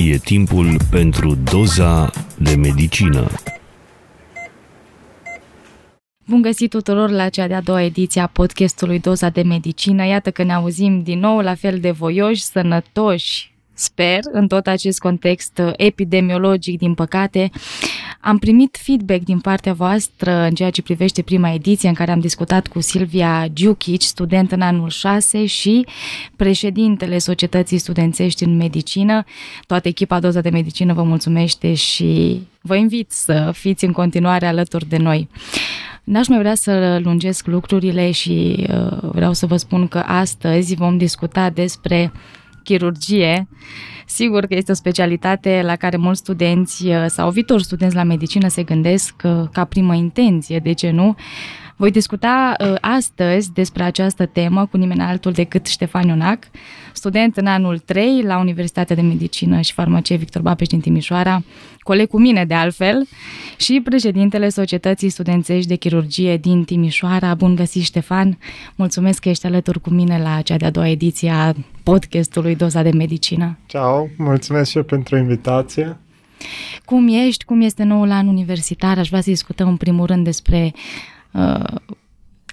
E timpul pentru doza de medicină. Bun găsit tuturor la cea de-a doua ediție a podcastului Doza de Medicină. Iată că ne auzim din nou la fel de voioși, sănătoși, sper, în tot acest context epidemiologic, din păcate. Am primit feedback din partea voastră în ceea ce privește prima ediție în care am discutat cu Silvia Giuchic, student în anul 6 și președintele Societății Studențești în Medicină. Toată echipa Doza de Medicină vă mulțumește și vă invit să fiți în continuare alături de noi. N-aș mai vrea să lungesc lucrurile și uh, vreau să vă spun că astăzi vom discuta despre chirurgie. Sigur că este o specialitate la care mulți studenți uh, sau viitori studenți la medicină se gândesc uh, ca primă intenție, de ce nu? Voi discuta uh, astăzi despre această temă cu nimeni altul decât Ștefan Ionac, student în anul 3 la Universitatea de Medicină și Farmacie Victor Babeș din Timișoara, coleg cu mine de altfel, și președintele Societății Studențești de Chirurgie din Timișoara. Bun găsit, Ștefan! Mulțumesc că ești alături cu mine la cea de-a doua ediție a podcastului Doza de Medicină. Ciao, mulțumesc și eu pentru invitație. Cum ești? Cum este noul an universitar? Aș vrea să discutăm în primul rând despre uh,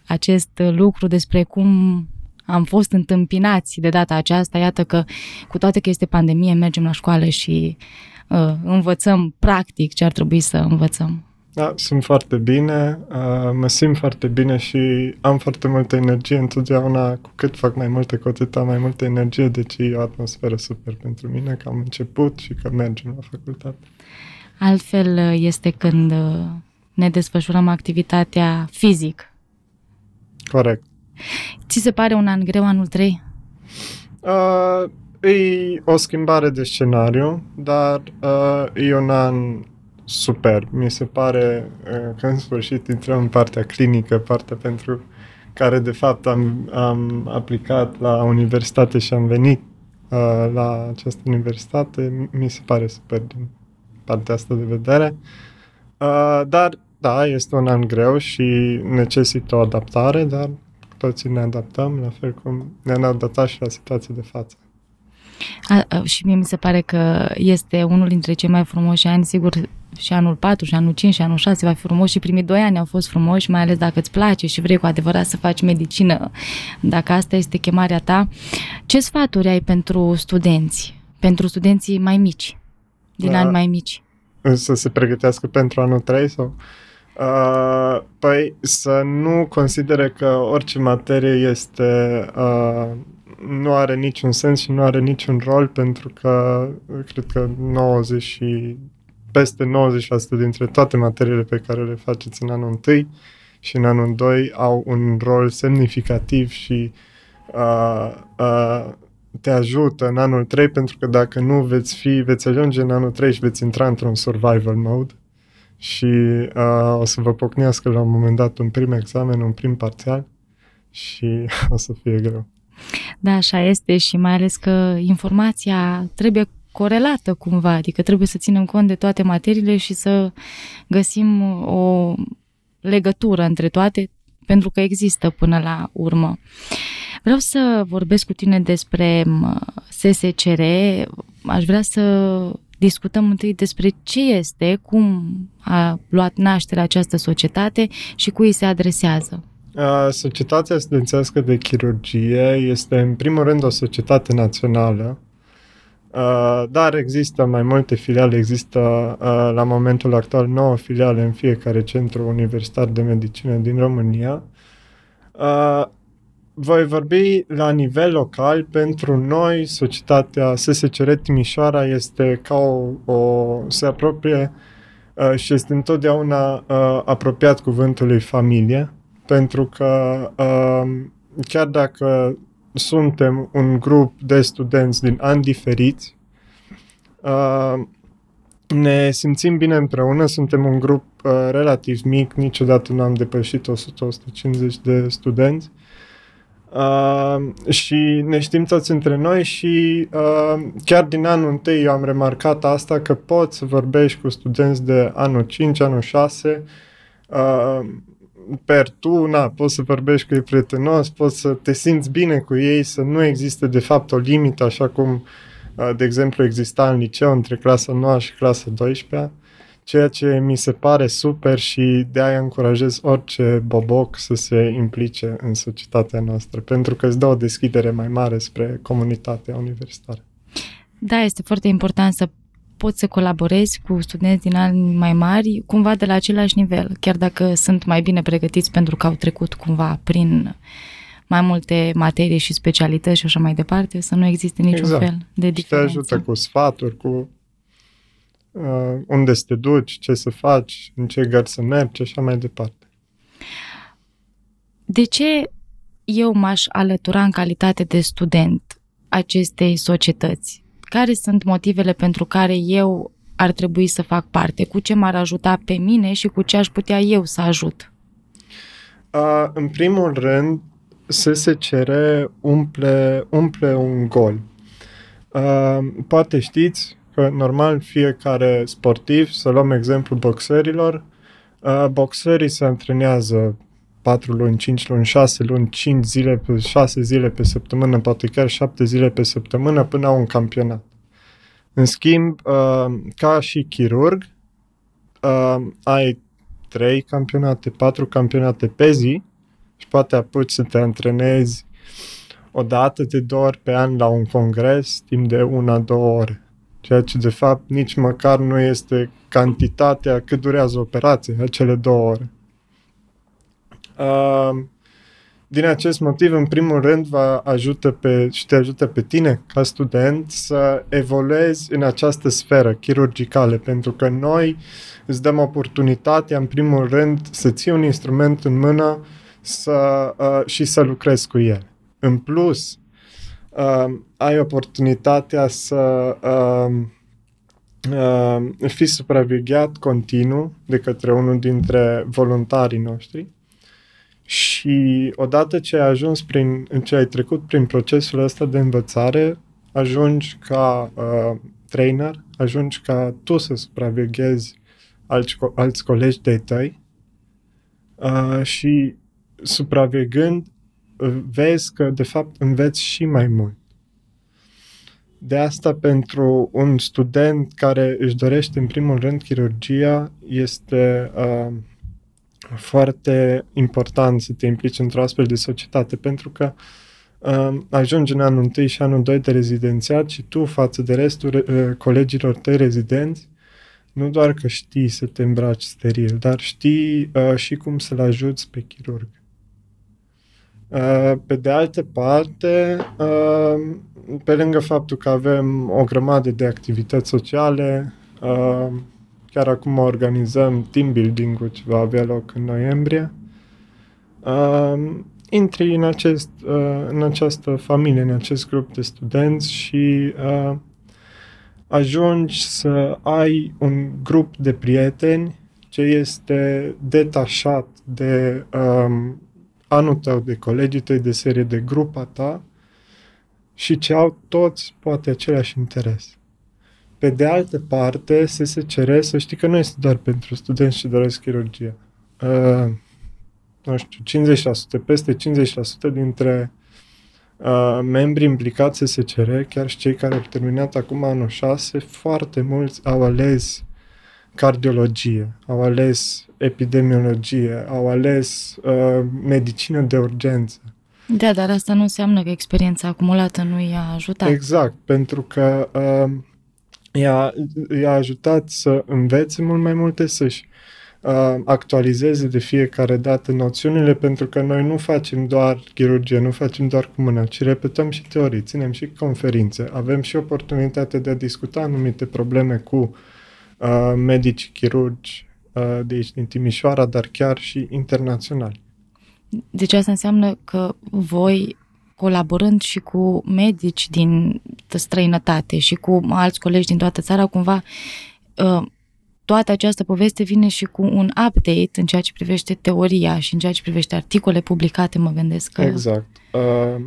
acest lucru, despre cum am fost întâmpinați de data aceasta. Iată că, cu toate că este pandemie, mergem la școală și uh, învățăm practic ce ar trebui să învățăm. Da, sunt foarte bine, uh, mă simt foarte bine și am foarte multă energie întotdeauna, cu cât fac mai multe, cu atât am mai multă energie, deci e o atmosferă super pentru mine, că am început și că mergem la facultate. Altfel uh, este când uh, ne desfășurăm activitatea fizic. Corect. Ți se pare un an greu anul 3? Uh, e o schimbare de scenariu, dar uh, e un an super. Mi se pare uh, că în sfârșit intrăm în partea clinică, partea pentru care de fapt am, am aplicat la universitate și am venit uh, la această universitate. Mi se pare super din partea asta de vedere. Uh, dar da, este un an greu și necesită o adaptare, dar toții ne adaptăm, la fel cum ne-am adaptat și la situația de față. A, a, și mie mi se pare că este unul dintre cei mai frumoși ani, sigur, și anul 4, și anul 5, și anul 6 va fi frumos și primii doi ani au fost frumoși, mai ales dacă îți place și vrei cu adevărat să faci medicină, dacă asta este chemarea ta. Ce sfaturi ai pentru studenți, pentru studenții mai mici, din da. ani mai mici? Să se pregătească pentru anul 3 sau... Uh, păi să nu considere că orice materie este uh, nu are niciun sens și nu are niciun rol pentru că cred că 90 și peste 90% dintre toate materiile pe care le faceți în anul 1 și în anul 2 au un rol semnificativ și uh, uh, te ajută în anul 3 pentru că dacă nu veți fi, veți ajunge în anul 3 și veți intra într-un survival mode și uh, o să vă pocnească la un moment dat un prim examen, un prim parțial și o să fie greu. Da, așa este și mai ales că informația trebuie corelată cumva, adică trebuie să ținem cont de toate materiile și să găsim o legătură între toate, pentru că există până la urmă. Vreau să vorbesc cu tine despre SSCR. Aș vrea să discutăm întâi despre ce este, cum a luat naștere această societate și cui se adresează. Societatea Studențească de Chirurgie este în primul rând o societate națională, dar există mai multe filiale, există la momentul actual 9 filiale în fiecare centru universitar de medicină din România. Voi vorbi la nivel local, pentru noi societatea SSCR Timișoara este ca o, o se apropie și este întotdeauna apropiat cuvântului familie. Pentru că uh, chiar dacă suntem un grup de studenți din ani diferiți, uh, ne simțim bine împreună, suntem un grup uh, relativ mic, niciodată nu am depășit 100-150 de studenți. uh, și ne știm toți între noi și uh, chiar din anul întâi eu am remarcat asta că poți să vorbești cu studenți de anul 5, anul 6, uh, per tu, na, poți să vorbești cu ei prietenos, poți să te simți bine cu ei, să nu existe de fapt o limită așa cum uh, de exemplu, exista în liceu între clasa 9 și clasa 12 ceea ce mi se pare super și de aia încurajez orice boboc să se implice în societatea noastră, pentru că îți dă o deschidere mai mare spre comunitatea universitară. Da, este foarte important să poți să colaborezi cu studenți din ani mai mari, cumva de la același nivel, chiar dacă sunt mai bine pregătiți pentru că au trecut cumva prin mai multe materii și specialități și așa mai departe, să nu existe niciun exact. fel de diferență. Și te ajută cu sfaturi, cu uh, unde să te duci, ce să faci, în ce gări să mergi și așa mai departe. De ce eu m-aș alătura în calitate de student acestei societăți? Care sunt motivele pentru care eu ar trebui să fac parte? Cu ce m-ar ajuta pe mine și cu ce aș putea eu să ajut? Uh, în primul rând, cere umple, umple un gol. Uh, poate știți, că normal fiecare sportiv, să luăm exemplu boxerilor, uh, boxerii se antrenează 4 luni, 5 luni, 6 luni, 5 zile, pe 6 zile pe săptămână, poate chiar 7 zile pe săptămână până au un campionat. În schimb, uh, ca și chirurg, uh, ai 3 campionate, 4 campionate pe zi și poate apuci să te antrenezi o dată de două ori pe an la un congres timp de una-două ore ceea ce de fapt nici măcar nu este cantitatea cât durează operația, acele două ore. Uh, din acest motiv, în primul rând, vă ajută pe, și te ajută pe tine, ca student, să evoluezi în această sferă chirurgicală, pentru că noi îți dăm oportunitatea, în primul rând, să ții un instrument în mână să, uh, și să lucrezi cu el. În plus, uh, ai oportunitatea să uh, uh, fii supravegheat continuu de către unul dintre voluntarii noștri și odată ce ai ajuns prin, ce ai trecut prin procesul ăsta de învățare, ajungi ca uh, trainer, ajungi ca tu să supraveghezi alți, alți colegi de tăi uh, și supraveghând vezi că, de fapt, înveți și mai mult. De asta, pentru un student care își dorește, în primul rând, chirurgia, este uh, foarte important să te implici într-o astfel de societate, pentru că uh, ajungi în anul 1 și anul 2 de rezidențiat și tu, față de restul uh, colegilor tăi rezidenți, nu doar că știi să te îmbraci steril, dar știi uh, și cum să-l ajuți pe chirurg. Uh, pe de altă parte, uh, pe lângă faptul că avem o grămadă de activități sociale, uh, chiar acum organizăm team building-ul ce va avea loc în noiembrie, intri în, acest, în această familie, în acest grup de studenți și ajungi să ai un grup de prieteni ce este detașat de um, anul tău, de colegii tăi de serie, de grupa ta și ce au toți poate același interes. Pe de altă parte, SSCR, să știi că nu este doar pentru studenți ce doresc chirurgia. Uh, nu știu, 50%, peste 50% dintre uh, membrii implicați SSCR, chiar și cei care au terminat acum anul 6, foarte mulți au ales cardiologie, au ales epidemiologie, au ales uh, medicină de urgență. Da, dar asta nu înseamnă că experiența acumulată nu i-a ajutat. Exact, pentru că uh, i-a, i-a ajutat să învețe mult mai multe, să-și uh, actualizeze de fiecare dată noțiunile, pentru că noi nu facem doar chirurgie, nu facem doar cu mâna, ci repetăm și teorii, ținem și conferințe, avem și oportunitatea de a discuta anumite probleme cu uh, medici, chirurgi uh, de aici din Timișoara, dar chiar și internaționali. Deci asta înseamnă că voi, colaborând și cu medici din străinătate și cu alți colegi din toată țara, cumva uh, toată această poveste vine și cu un update în ceea ce privește teoria și în ceea ce privește articole publicate, mă gândesc că... Exact. Uh, uh,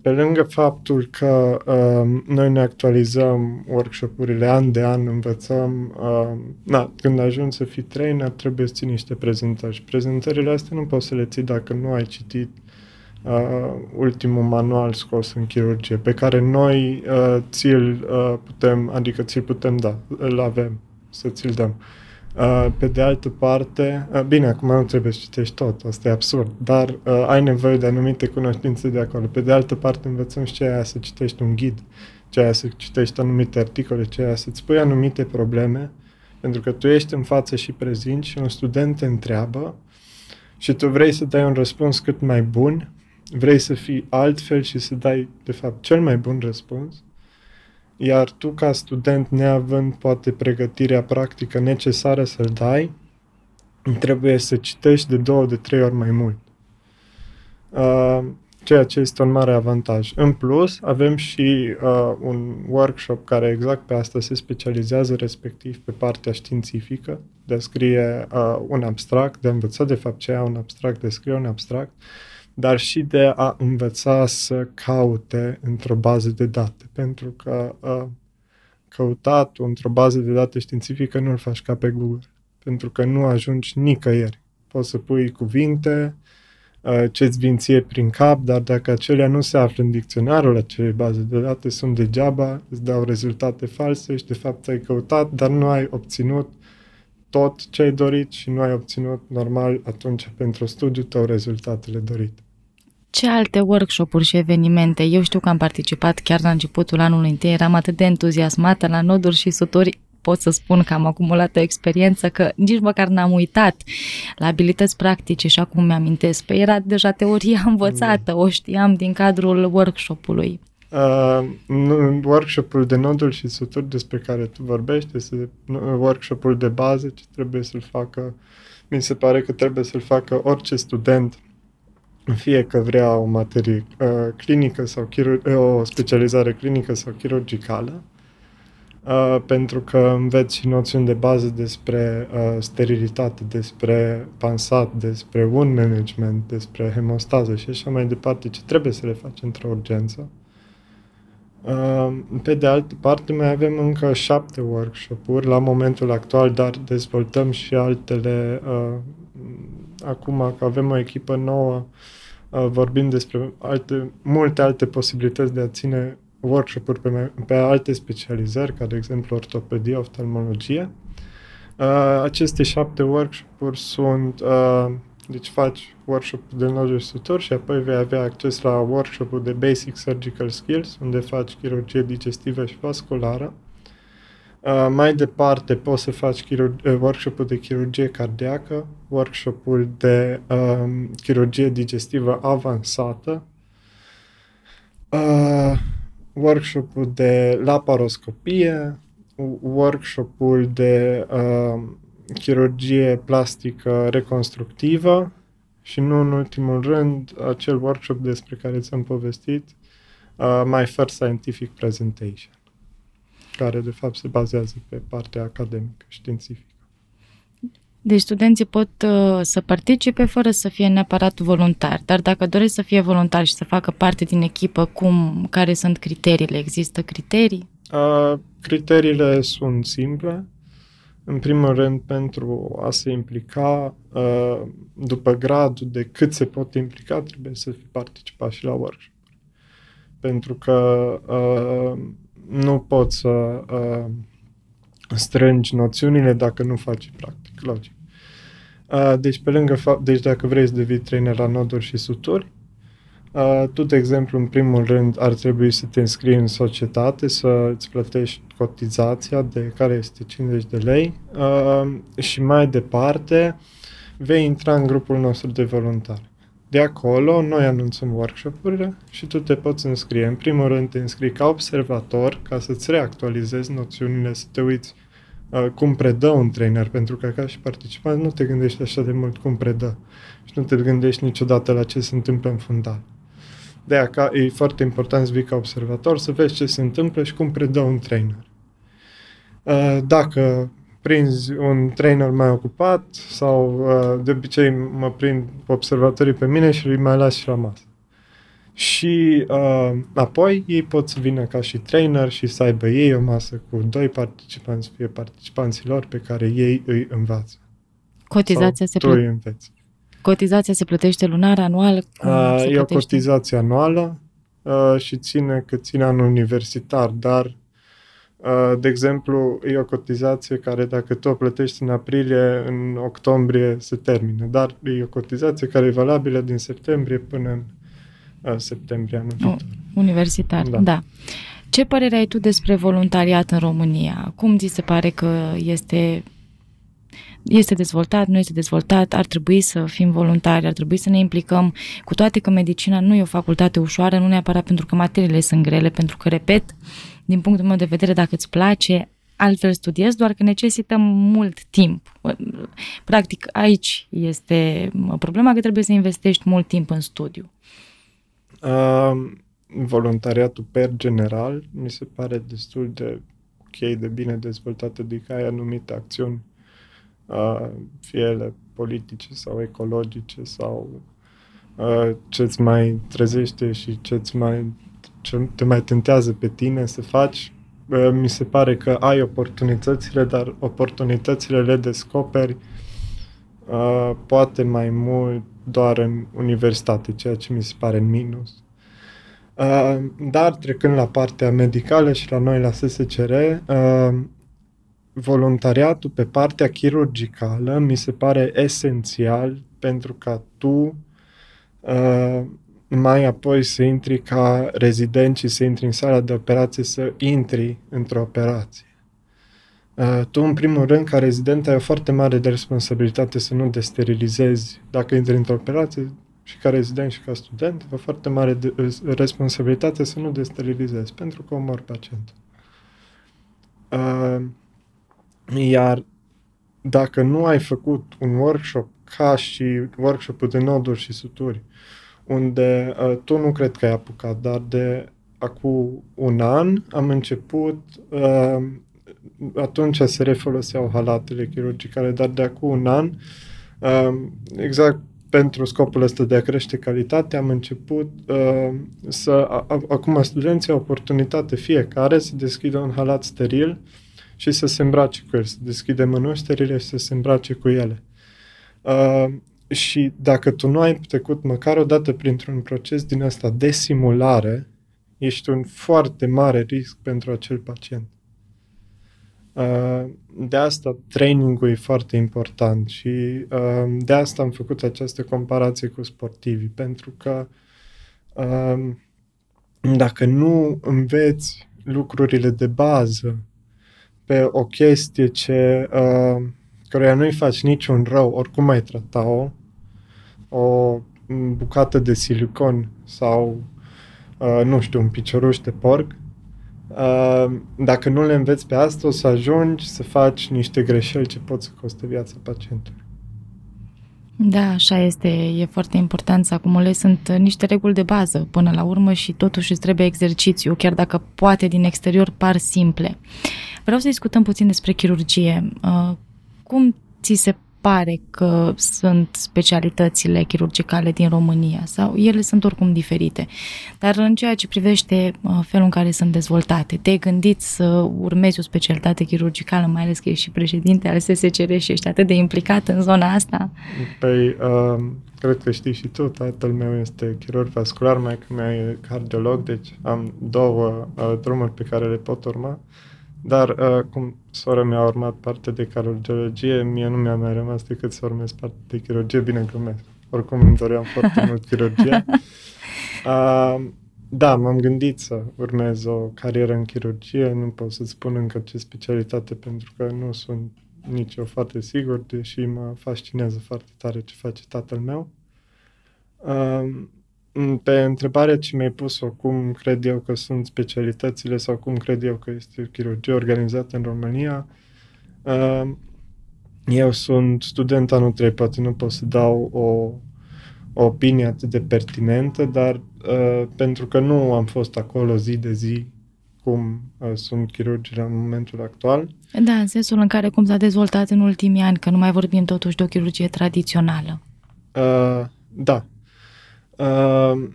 pe lângă faptul că uh, noi ne actualizăm workshop-urile an de an, învățăm, uh, na, când ajungi să fii trainer, trebuie să ții niște prezentări. Și prezentările astea nu poți să le ții dacă nu ai citit uh, ultimul manual scos în chirurgie, pe care noi uh, ți-l uh, putem, adică ți-l putem da, îl avem, să ți-l dăm. Uh, pe de altă parte, uh, bine, acum nu trebuie să citești tot, asta e absurd, dar uh, ai nevoie de anumite cunoștințe de acolo. Pe de altă parte, învățăm și ce aia să citești un ghid, ce aia să citești anumite articole, ce aia să-ți pui anumite probleme, pentru că tu ești în față și prezinți și un student te întreabă și tu vrei să dai un răspuns cât mai bun, vrei să fii altfel și să dai, de fapt, cel mai bun răspuns, iar tu, ca student, neavând poate pregătirea practică necesară să-l dai, trebuie să citești de două, de trei ori mai mult. Uh, ceea ce este un mare avantaj. În plus, avem și uh, un workshop care exact pe asta se specializează, respectiv pe partea științifică, de a scrie uh, un abstract, de a învăța de fapt ce e un abstract, de a scrie un abstract, dar și de a învăța să caute într-o bază de date, pentru că uh, căutatul într-o bază de date științifică nu-l faci ca pe Google, pentru că nu ajungi nicăieri. Poți să pui cuvinte, Uh, ce-ți vin ție prin cap, dar dacă acelea nu se află în dicționarul acelei baze de date, sunt degeaba, îți dau rezultate false și de fapt ai căutat, dar nu ai obținut tot ce ai dorit și nu ai obținut normal atunci pentru studiu tău rezultatele dorite. Ce alte workshop-uri și evenimente? Eu știu că am participat chiar la începutul anului întâi, eram atât de entuziasmată la noduri și suturi pot să spun că am acumulat o experiență că nici măcar n-am uitat la abilități practice și acum mi-amintesc. Pe era deja teoria învățată, o știam din cadrul workshopului. Uh, workshopul de nodul și suturi despre care tu vorbești este workshopul de bază ce trebuie să-l facă, mi se pare că trebuie să-l facă orice student fie că vrea o materie uh, clinică sau chirur- o specializare clinică sau chirurgicală, Uh, pentru că înveți și noțiuni de bază despre uh, sterilitate, despre pansat, despre un management, despre hemostază și așa mai departe, ce trebuie să le faci într-o urgență. Uh, pe de altă parte, mai avem încă șapte workshop-uri la momentul actual, dar dezvoltăm și altele uh, acum că avem o echipă nouă, uh, vorbim despre alte, multe alte posibilități de a ține workshop-uri pe, pe alte specializări, ca de exemplu ortopedie, oftalmologie. Uh, aceste șapte workshop-uri sunt, uh, deci faci workshop de noduri sutur și apoi vei avea acces la workshop-ul de Basic Surgical Skills, unde faci chirurgie digestivă și vasculară. Uh, mai departe poți să faci chirurg- uh, workshop-ul de chirurgie cardiacă, workshop-ul de uh, chirurgie digestivă avansată, uh, workshop-ul de laparoscopie, workshop-ul de uh, chirurgie plastică reconstructivă și nu în ultimul rând acel workshop despre care ți-am povestit, uh, My First Scientific Presentation, care de fapt se bazează pe partea academică, științifică. Deci studenții pot uh, să participe fără să fie neapărat voluntari, dar dacă doresc să fie voluntari și să facă parte din echipă, cum, care sunt criteriile? Există criterii? Uh, criteriile sunt simple. În primul rând, pentru a se implica, uh, după gradul de cât se pot implica, trebuie să fi participat și la workshop. Pentru că uh, nu poți să uh, strângi noțiunile dacă nu faci practic, logic. Uh, deci, pe lângă fapt, deci dacă vrei să devii trainer la noduri și suturi, uh, tu, de exemplu, în primul rând, ar trebui să te înscrii în societate, să îți plătești cotizația de care este 50 de lei uh, și mai departe vei intra în grupul nostru de voluntari. De acolo, noi anunțăm workshop-urile și tu te poți înscrie. În primul rând, te înscrii ca observator, ca să-ți reactualizezi noțiunile, să te uiți uh, cum predă un trainer, pentru că ca și participant nu te gândești așa de mult cum predă și nu te gândești niciodată la ce se întâmplă în fundal. De aceea e foarte important să vii ca observator, să vezi ce se întâmplă și cum predă un trainer. Uh, dacă prinzi un trainer mai ocupat sau uh, de obicei mă prind observatorii pe mine și îi mai las și la masă. Și uh, apoi ei pot să vină ca și trainer și să aibă ei o masă cu doi participanți, fie participanții lor pe care ei îi învață. Cotizația sau se tu îi înveți. Cotizația se plătește lunar, anual? Cum Uh, se e o plătește? cotizație anuală uh, și ține cât ține anul universitar, dar, uh, de exemplu, e o cotizație care dacă tu o plătești în aprilie, în octombrie se termină, dar e o cotizație care e valabilă din septembrie până în uh, septembrie anul viitor. Universitar, da. Da. da. Ce părere ai tu despre voluntariat în România? Cum ți se pare că este este dezvoltat, nu este dezvoltat, ar trebui să fim voluntari, ar trebui să ne implicăm, cu toate că medicina nu e o facultate ușoară, nu neapărat pentru că materiile sunt grele, pentru că, repet, din punctul meu de vedere, dacă îți place, altfel studiezi, doar că necesită mult timp. Practic, aici este problema că trebuie să investești mult timp în studiu. Uh, voluntariatul per general mi se pare destul de ok, de bine dezvoltat, adică ai anumite acțiuni, uh, fie ele politice sau ecologice sau uh, ce-ți mai trezește și ce-ți mai, ce te mai tentează pe tine să faci. Uh, mi se pare că ai oportunitățile, dar oportunitățile le descoperi uh, poate mai mult doar în universitate, ceea ce mi se pare în minus. Uh, dar trecând la partea medicală și la noi la SSCR, uh, voluntariatul pe partea chirurgicală mi se pare esențial pentru ca tu uh, mai apoi să intri ca rezident și să intri în sala de operație, să intri într-o operație. Uh, tu, în primul rând, ca rezident, ai o foarte mare de responsabilitate să nu desterilizezi dacă intri într-o operație și ca rezident și ca student, o foarte mare de, responsabilitate să nu desterilizezi, pentru că omor pacientul. Uh, iar dacă nu ai făcut un workshop ca și workshopul de noduri și suturi, unde uh, tu nu cred că ai apucat, dar de acum un an am început, uh, atunci se refoloseau halatele chirurgicale, dar de acum un an, uh, exact pentru scopul ăsta de a crește calitatea, am început uh, să, a, a, acum studenții au oportunitate fiecare să deschidă un halat steril și să se îmbrace cu el, să deschide mânuși sterile și să se îmbrace cu ele. Uh, și dacă tu nu ai trecut măcar o dată printr-un proces din ăsta de simulare, ești un foarte mare risc pentru acel pacient. Uh, de asta trainingul e foarte important și uh, de asta am făcut această comparație cu sportivii, pentru că uh, dacă nu înveți lucrurile de bază pe o chestie ce uh, căruia nu-i faci niciun rău, oricum ai trata-o, o bucată de silicon sau, uh, nu știu, un picioruș de porc, uh, dacă nu le înveți pe asta, o să ajungi să faci niște greșeli ce pot să coste viața pacientului. Da, așa este. E foarte important să acumulezi. Sunt niște reguli de bază până la urmă și totuși îți trebuie exercițiu, chiar dacă poate din exterior par simple. Vreau să discutăm puțin despre chirurgie. Uh, cum ți se pare că sunt specialitățile chirurgicale din România sau ele sunt oricum diferite. Dar în ceea ce privește uh, felul în care sunt dezvoltate, te-ai gândit să urmezi o specialitate chirurgicală, mai ales că ești și președinte al SSCR și ești atât de implicat în zona asta? Păi, uh, cred că știi și tu, tatăl meu este chirurg vascular, mai că mea e cardiolog, deci am două uh, drumuri pe care le pot urma. Dar uh, cum sora mea a urmat parte de cardiologie, mie nu mi-a mai rămas decât să urmez parte de chirurgie, bine glumesc. Oricum îmi doream foarte mult chirurgie. Uh, da, m-am gândit să urmez o carieră în chirurgie, nu pot să-ți spun încă ce specialitate pentru că nu sunt nici eu foarte sigur, deși mă fascinează foarte tare ce face tatăl meu. Uh, pe întrebarea ce mi-ai pus-o, cum cred eu că sunt specialitățile sau cum cred eu că este chirurgie organizată în România, uh, eu sunt student anul 3, poate nu pot să dau o, o opinie atât de pertinentă, dar uh, pentru că nu am fost acolo zi de zi cum uh, sunt chirurgii în momentul actual. Da, în sensul în care cum s-a dezvoltat în ultimii ani, că nu mai vorbim totuși de o chirurgie tradițională. Uh, da, Uh,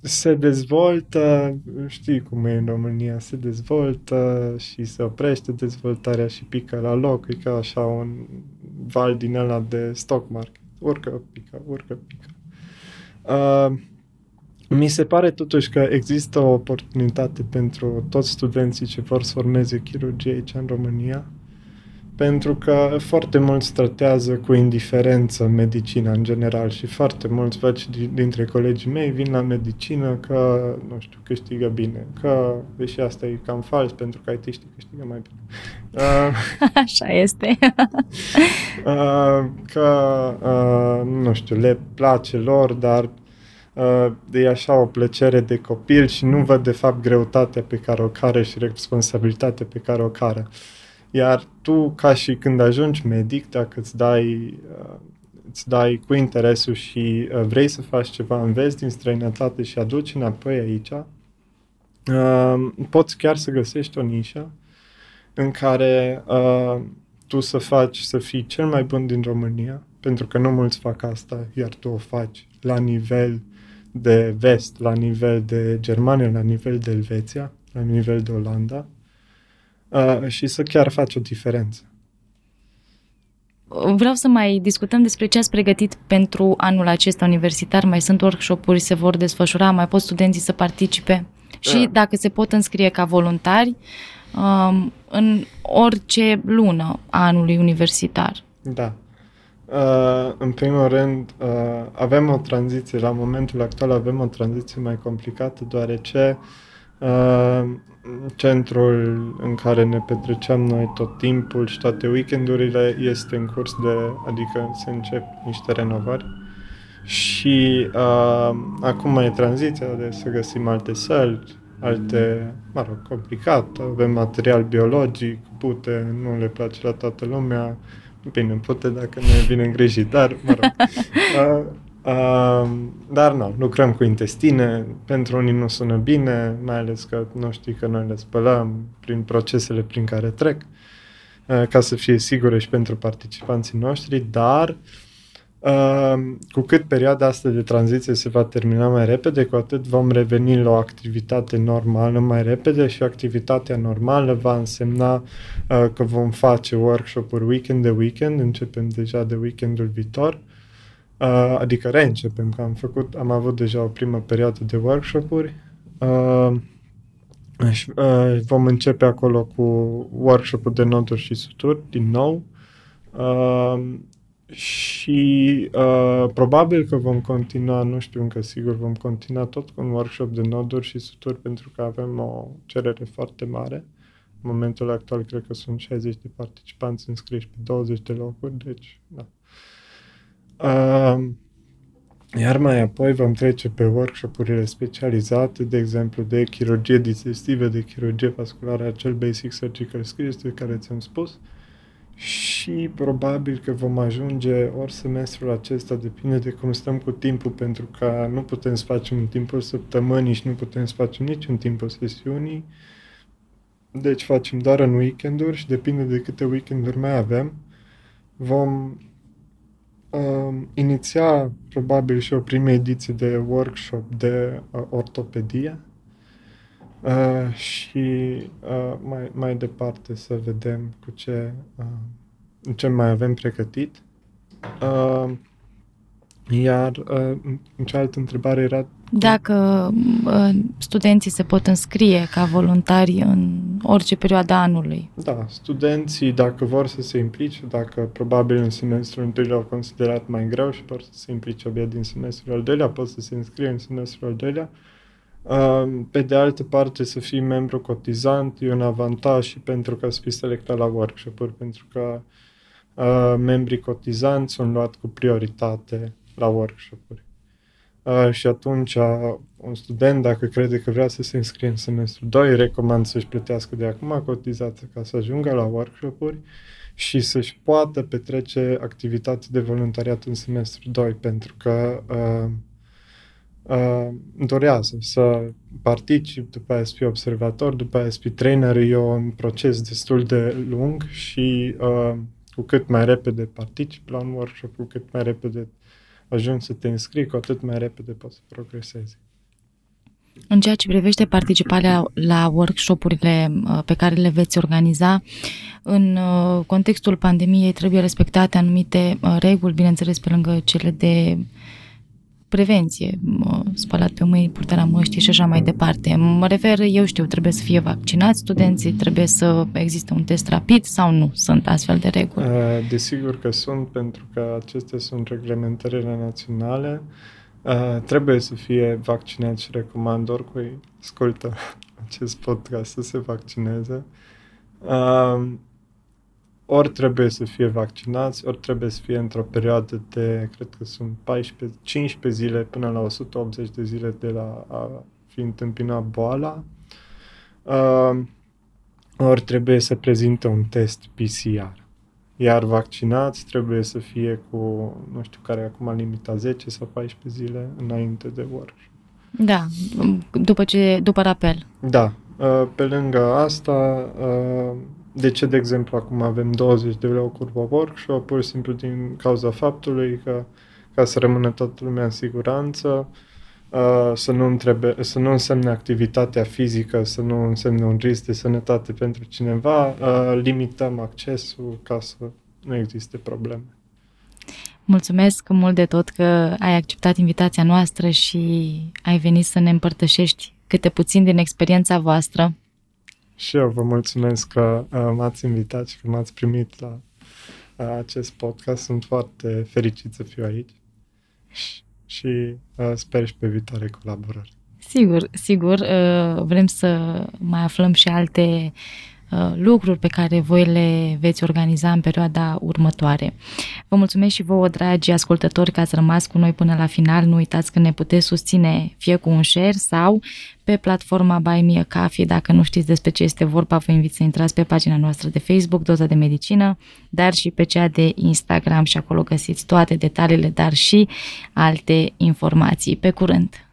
se dezvoltă, știi cum e în România, se dezvoltă și se oprește dezvoltarea și pică la loc, e ca așa un val din ăla de stock market. urcă, pică, urcă, pică. Uh, mi se pare totuși că există o oportunitate pentru toți studenții ce vor să urmeze chirurgie aici în România, pentru că foarte mulți tratează cu indiferență medicina în general și foarte mulți văd dintre colegii mei vin la medicină că, nu știu, câștigă bine, că, deși asta e cam fals, pentru că ai știi câștigă mai bine. Uh, Așa este. uh, că, uh, nu știu, le place lor, dar uh, e așa o plăcere de copil și nu văd de fapt greutatea pe care o care și responsabilitatea pe care o care. Iar tu, ca și când ajungi medic, dacă îți dai, uh, îți dai cu interesul și uh, vrei să faci ceva, înveți din străinătate și aduci înapoi aici, uh, poți chiar să găsești o nișă în care uh, tu să faci să fii cel mai bun din România, pentru că nu mulți fac asta, iar tu o faci la nivel de vest, la nivel de Germania, la nivel de Elveția, la nivel de Olanda, uh, și să chiar faci o diferență. Vreau să mai discutăm despre ce ați pregătit pentru anul acesta universitar. Mai sunt workshop-uri, se vor desfășura, mai pot studenții să participe și da. dacă se pot înscrie ca voluntari um, în orice lună a anului universitar. Da. Uh, în primul rând, uh, avem o tranziție, la momentul actual avem o tranziție mai complicată, deoarece uh, centrul în care ne petreceam noi tot timpul și toate weekendurile este în curs de, adică se încep niște renovări. Și uh, acum e tranziția de să găsim alte săli, alte, mă rog, complicat, avem material biologic, pute, nu le place la toată lumea, bine, pute dacă nu e bine îngrijit, dar, mă rog. Uh, Uh, dar nu, lucrăm cu intestine, pentru unii nu sună bine, mai ales că nu știi că noi le spălăm prin procesele prin care trec, uh, ca să fie sigure și pentru participanții noștri, dar uh, cu cât perioada asta de tranziție se va termina mai repede, cu atât vom reveni la o activitate normală mai repede și activitatea normală va însemna uh, că vom face workshop-uri weekend de weekend, începem deja de weekendul viitor, uh, Uh, adică reîncepem, că am făcut, am avut deja o primă perioadă de workshop-uri uh, și uh, vom începe acolo cu workshop-ul de noduri și suturi, din nou. Uh, și uh, probabil că vom continua, nu știu încă sigur, vom continua tot cu un workshop de noduri și suturi pentru că avem o cerere foarte mare. În momentul actual cred că sunt 60 de participanți înscriși pe 20 de locuri, deci da. Uh, iar mai apoi vom trece pe workshop-urile specializate, de exemplu, de chirurgie digestivă, de chirurgie vasculară, acel basic surgical skills de care ți-am spus. Și probabil că vom ajunge ori semestrul acesta, depinde de cum stăm cu timpul, pentru că nu putem să facem în timpul săptămânii și nu putem să facem nici în timpul sesiunii. Deci facem doar în weekenduri și depinde de câte weekenduri mai avem. Vom uh, iniția probabil și o primă ediție de workshop de uh, ortopedie uh, și uh, mai, mai departe să vedem cu ce, uh, ce mai avem pregătit. Uh, iar uh, cealaltă întrebare era... Dacă uh, studenții se pot înscrie ca voluntari în orice perioadă anului. Da, studenții, dacă vor să se implice, dacă probabil în semestrul întâi l-au considerat mai greu și vor să se implice abia din semestrul al doilea, pot să se înscrie în semestrul al doilea. Uh, pe de altă parte, să fii membru cotizant e un avantaj și pentru că să fii selectat la workshop-uri, pentru că uh, membrii cotizanți sunt luat cu prioritate la workshop-uri. Uh, și atunci uh, un student, dacă crede că vrea să se înscrie în semestru 2, recomand să-și plătească de acum cotizație ca să ajungă la workshop-uri și să-și poată petrece activități de voluntariat în semestru 2, pentru că uh, uh, dorează să particip, după aia să fiu observator, după aia să fiu trainer, e un proces destul de lung și uh, cu cât mai repede particip la un workshop, cu cât mai repede ajungi să te înscrii, cu atât mai repede poți să progresezi. În ceea ce privește participarea la workshopurile uh, pe care le veți organiza, în uh, contextul pandemiei trebuie respectate anumite uh, reguli, bineînțeles pe lângă cele de prevenție, spălat pe mâini, purtarea măștii și așa mai departe. Mă refer, eu știu, trebuie să fie vaccinați studenții, trebuie să existe un test rapid sau nu sunt astfel de reguli? Desigur că sunt, pentru că acestea sunt reglementările naționale. Uh, trebuie să fie vaccinați și recomand oricui ascultă acest podcast să se vaccineze. Uh, ori trebuie să fie vaccinați, ori trebuie să fie într-o perioadă de, cred că sunt 14, 15 zile până la 180 de zile de la a fi întâmpinat boala. Uh, ori trebuie să prezinte un test PCR. Iar vaccinați trebuie să fie cu, nu știu care acum limita 10 sau 14 zile înainte de workshop. Da, după, ce, după rapel. Da. Uh, pe lângă asta, uh, de ce, de exemplu, acum avem 20 de locuri pe workshop? Pur și simplu din cauza faptului că, ca să rămână toată lumea în siguranță, Uh, să, nu întrebe, să nu însemne activitatea fizică, să nu însemne un risc de sănătate pentru cineva, uh, limităm accesul ca să nu existe probleme. Mulțumesc mult de tot că ai acceptat invitația noastră și ai venit să ne împărtășești câte puțin din experiența voastră. Și eu vă mulțumesc că uh, m-ați invitat și că m-ați primit la acest podcast. Sunt foarte fericit să fiu aici și uh, sper și pe viitoare colaborări. Sigur, sigur. Uh, vrem să mai aflăm și alte uh, lucruri pe care voi le veți organiza în perioada următoare. Vă mulțumesc și vouă, dragi ascultători, că ați rămas cu noi până la final. Nu uitați că ne puteți susține fie cu un share sau pe platforma Buy Me a Coffee. Dacă nu știți despre ce este vorba, vă invit să intrați pe pagina noastră de Facebook, Doza de Medicină, dar și pe cea de Instagram și acolo găsiți toate detaliile, dar și alte informații. Pe curând!